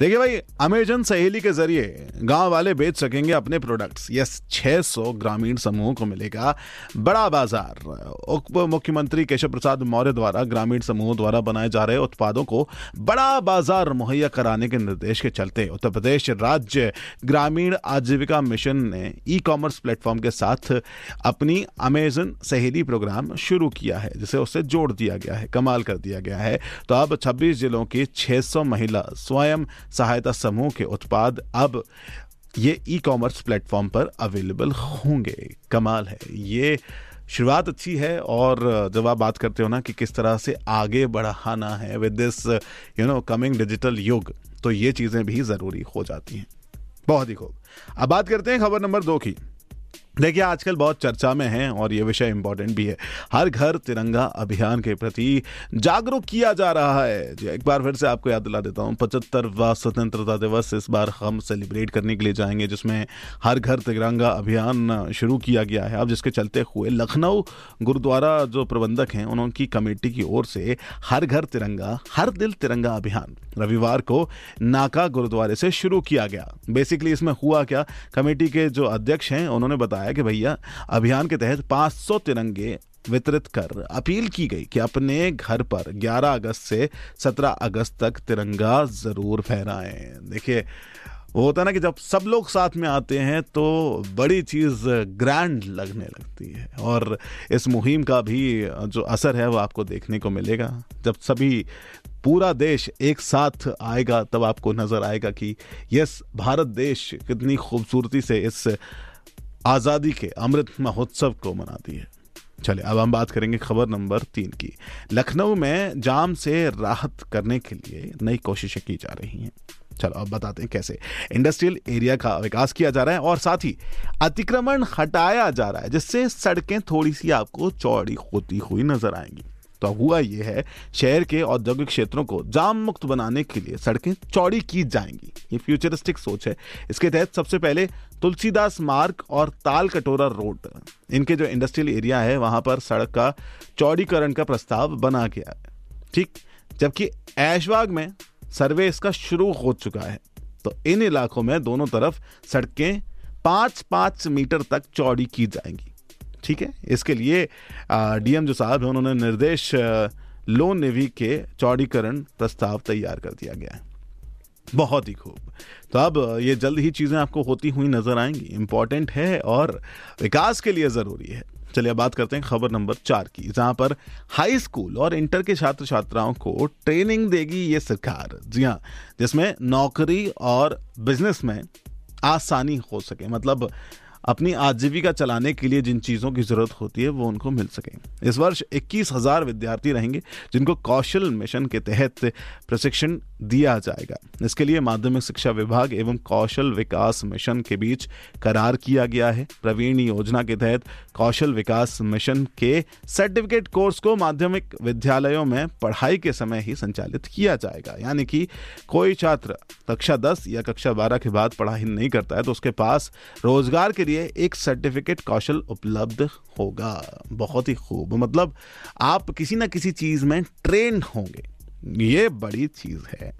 देखिए भाई, अमेजन सहेली के ज़रिए गाँव वाले बेच सकेंगे अपने प्रोडक्ट्स यस 600 ग्रामीण समूहों को मिलेगा बड़ा बाज़ार। उप मुख्यमंत्री केशव प्रसाद मौर्य द्वारा ग्रामीण समूहों द्वारा बनाए जा रहे उत्पादों को बड़ा बाज़ार मुहैया कराने के निर्देश के चलते उत्तर प्रदेश राज्य ग्रामीण आजीविका मिशन ने ई कॉमर्स प्लेटफॉर्म के साथ अपनी अमेजन सहेली प्रोग्राम शुरू किया है, जिसे उससे जोड़ दिया गया है, कमाल कर दिया गया है। तो अब 26 जिलों की 600 महिला स्वयं सहायता समूह के उत्पाद अब ये ई कॉमर्स प्लेटफॉर्म पर अवेलेबल होंगे। कमाल है। ये शुरुआत अच्छी है और जब आप बात करते हो ना कि किस तरह से आगे बढ़ाना है with this you know coming digital युग तो ये चीज़ें भी ज़रूरी हो जाती हैं। बहुत ही खूब। अब बात करते हैं खबर नंबर दो की। देखिए, आजकल बहुत चर्चा में है और ये विषय इंपॉर्टेंट भी है। हर घर तिरंगा अभियान के प्रति जागरूक किया जा रहा है। जी, एक बार फिर से आपको याद दिला देता हूँ, पचहत्तरवा स्वतंत्रता दिवस इस बार हम सेलिब्रेट करने के लिए जाएँगे, जिसमें हर घर तिरंगा अभियान शुरू किया गया है। अब जिसके चलते हुए लखनऊ, गुरुद्वारा जो प्रबंधक हैं, उनकी कमेटी की ओर से हर घर तिरंगा, हर दिल तिरंगा अभियान रविवार को नाका गुरुद्वारे से शुरू किया गया। बेसिकली इसमें हुआ क्या? कमेटी के जो अध्यक्ष हैं, उन्होंने बताया कि भैया, अभियान के तहत 500 तिरंगे वितरित कर अपील की गई कि अपने घर पर 11 अगस्त से 17 अगस्त तक तिरंगा ज़रूर फहराएँ। देखिए, वो होता है ना कि जब सब लोग साथ में आते हैं तो बड़ी चीज़ ग्रैंड लगने लगती है। और इस मुहिम का भी जो असर है वो आपको देखने को मिलेगा। जब सभी, पूरा देश एक साथ आएगा, तब आपको नज़र आएगा कि यस, भारत देश कितनी खूबसूरती से इस आज़ादी के अमृत महोत्सव को मनाती है। चले अब हम बात करेंगे खबर नंबर तीन की। लखनऊ में जाम से राहत करने के लिए नई कोशिशें की जा रही हैं। चलो, अब बताते हैं कैसे। इंडस्ट्रियल एरिया का विकास किया जा रहा है और साथ ही अतिक्रमण हटाया जा रहा है, जिससे सड़कें थोड़ी सी आपको चौड़ी होती हुई नज़र आएँगी। तो हुआ ये है, शहर के औद्योगिक क्षेत्रों को जाम मुक्त बनाने के लिए सड़कें चौड़ी की जाएँगी। ये फ्यूचरिस्टिक सोच है। इसके तहत सबसे पहले तुलसीदास मार्ग और ताल कटोरा रोड। इनके जो इंडस्ट्रियल एरिया है, वहाँ पर सड़क का चौड़ीकरण का प्रस्ताव बना गया है। ठीक, जबकि ऐशबाग में सर्वे इसका शुरू हो चुका है। तो इन इलाकों में दोनों तरफ़ सड़कें पाँच पाँच मीटर तक चौड़ी की जाएँगी। ठीक है? इसके लिए डीएम जो साहब है, उन्होंने निर्देश लोन नेवी के चौड़ीकरण प्रस्ताव तैयार कर दिया गया है। बहुत ही खूब। तो अब ये जल्द ही चीज़ें आपको होती हुई नज़र आएँगी। इंपॉर्टेंट है और विकास के लिए ज़रूरी है। चलिए बात करते हैं खबर नंबर चार की, जहाँ पर हाई स्कूल और इंटर के छात्र छात्राओं को ट्रेनिंग देगी ये सरकार। जी हाँ जिसमें नौकरी और बिज़नेस में आसानी हो सके। मतलब अपनी आजीविका चलाने के लिए जिन चीज़ों की ज़रूरत होती है, वो उनको मिल सके। इस वर्ष इक्कीस हज़ार विद्यार्थी रहेंगे, जिनको कौशल मिशन के तहत प्रशिक्षण दिया जाएगा। इसके लिए माध्यमिक शिक्षा विभाग एवं कौशल विकास मिशन के बीच करार किया गया है। प्रवीण योजना के तहत कौशल विकास मिशन के सर्टिफिकेट कोर्स को माध्यमिक विद्यालयों में पढ़ाई के समय ही संचालित किया जाएगा। यानी कि कोई छात्र कक्षा दस या कक्षा बारह के बाद पढ़ाई नहीं करता है तो उसके पास रोज़गार के लिए एक सर्टिफिकेट कौशल उपलब्ध होगा। बहुत ही खूब। मतलब आप किसी ना किसी चीज़ में ट्रेंड होंगे। ये बड़ी चीज़ है।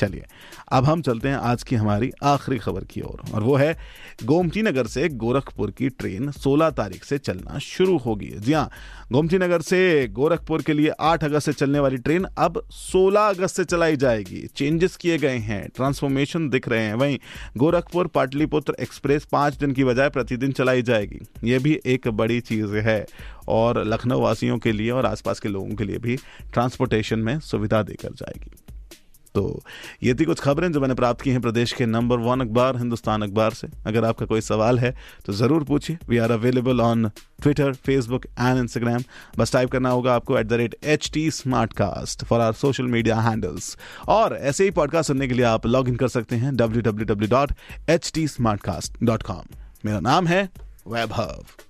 चलिए अब हम चलते हैं आज की हमारी आखिरी खबर की ओर और, वो है गोमती नगर से गोरखपुर की ट्रेन 16 तारीख से चलना शुरू होगी। जी हाँ गोमती नगर से गोरखपुर के लिए 8 अगस्त से चलने वाली ट्रेन अब 16 अगस्त से चलाई जाएगी। चेंजेस किए गए हैं ट्रांसफॉर्मेशन दिख रहे हैं। वहीं गोरखपुर पाटलिपुत्र एक्सप्रेस पाँच दिन की बजाय प्रतिदिन चलाई जाएगी। ये भी एक बड़ी चीज़ है और लखनऊ वासियों के लिए और आसपास के लोगों के लिए भी ट्रांसपोर्टेशन में सुविधा देकर जाएगी। तो ये थी कुछ खबरें जो मैंने प्राप्त की हैं प्रदेश के नंबर वन अखबार, हिंदुस्तान अखबार से। अगर आपका कोई सवाल है तो ज़रूर पूछिए। We are available on Twitter Facebook and Instagram बस टाइप करना होगा आपको at the rate H T Smartcast for our social media handles और ऐसे ही पॉडकास्ट सुनने के लिए आप लॉग इन कर सकते हैं W W W dot H T Smartcast dot com मेरा नाम है वैभव।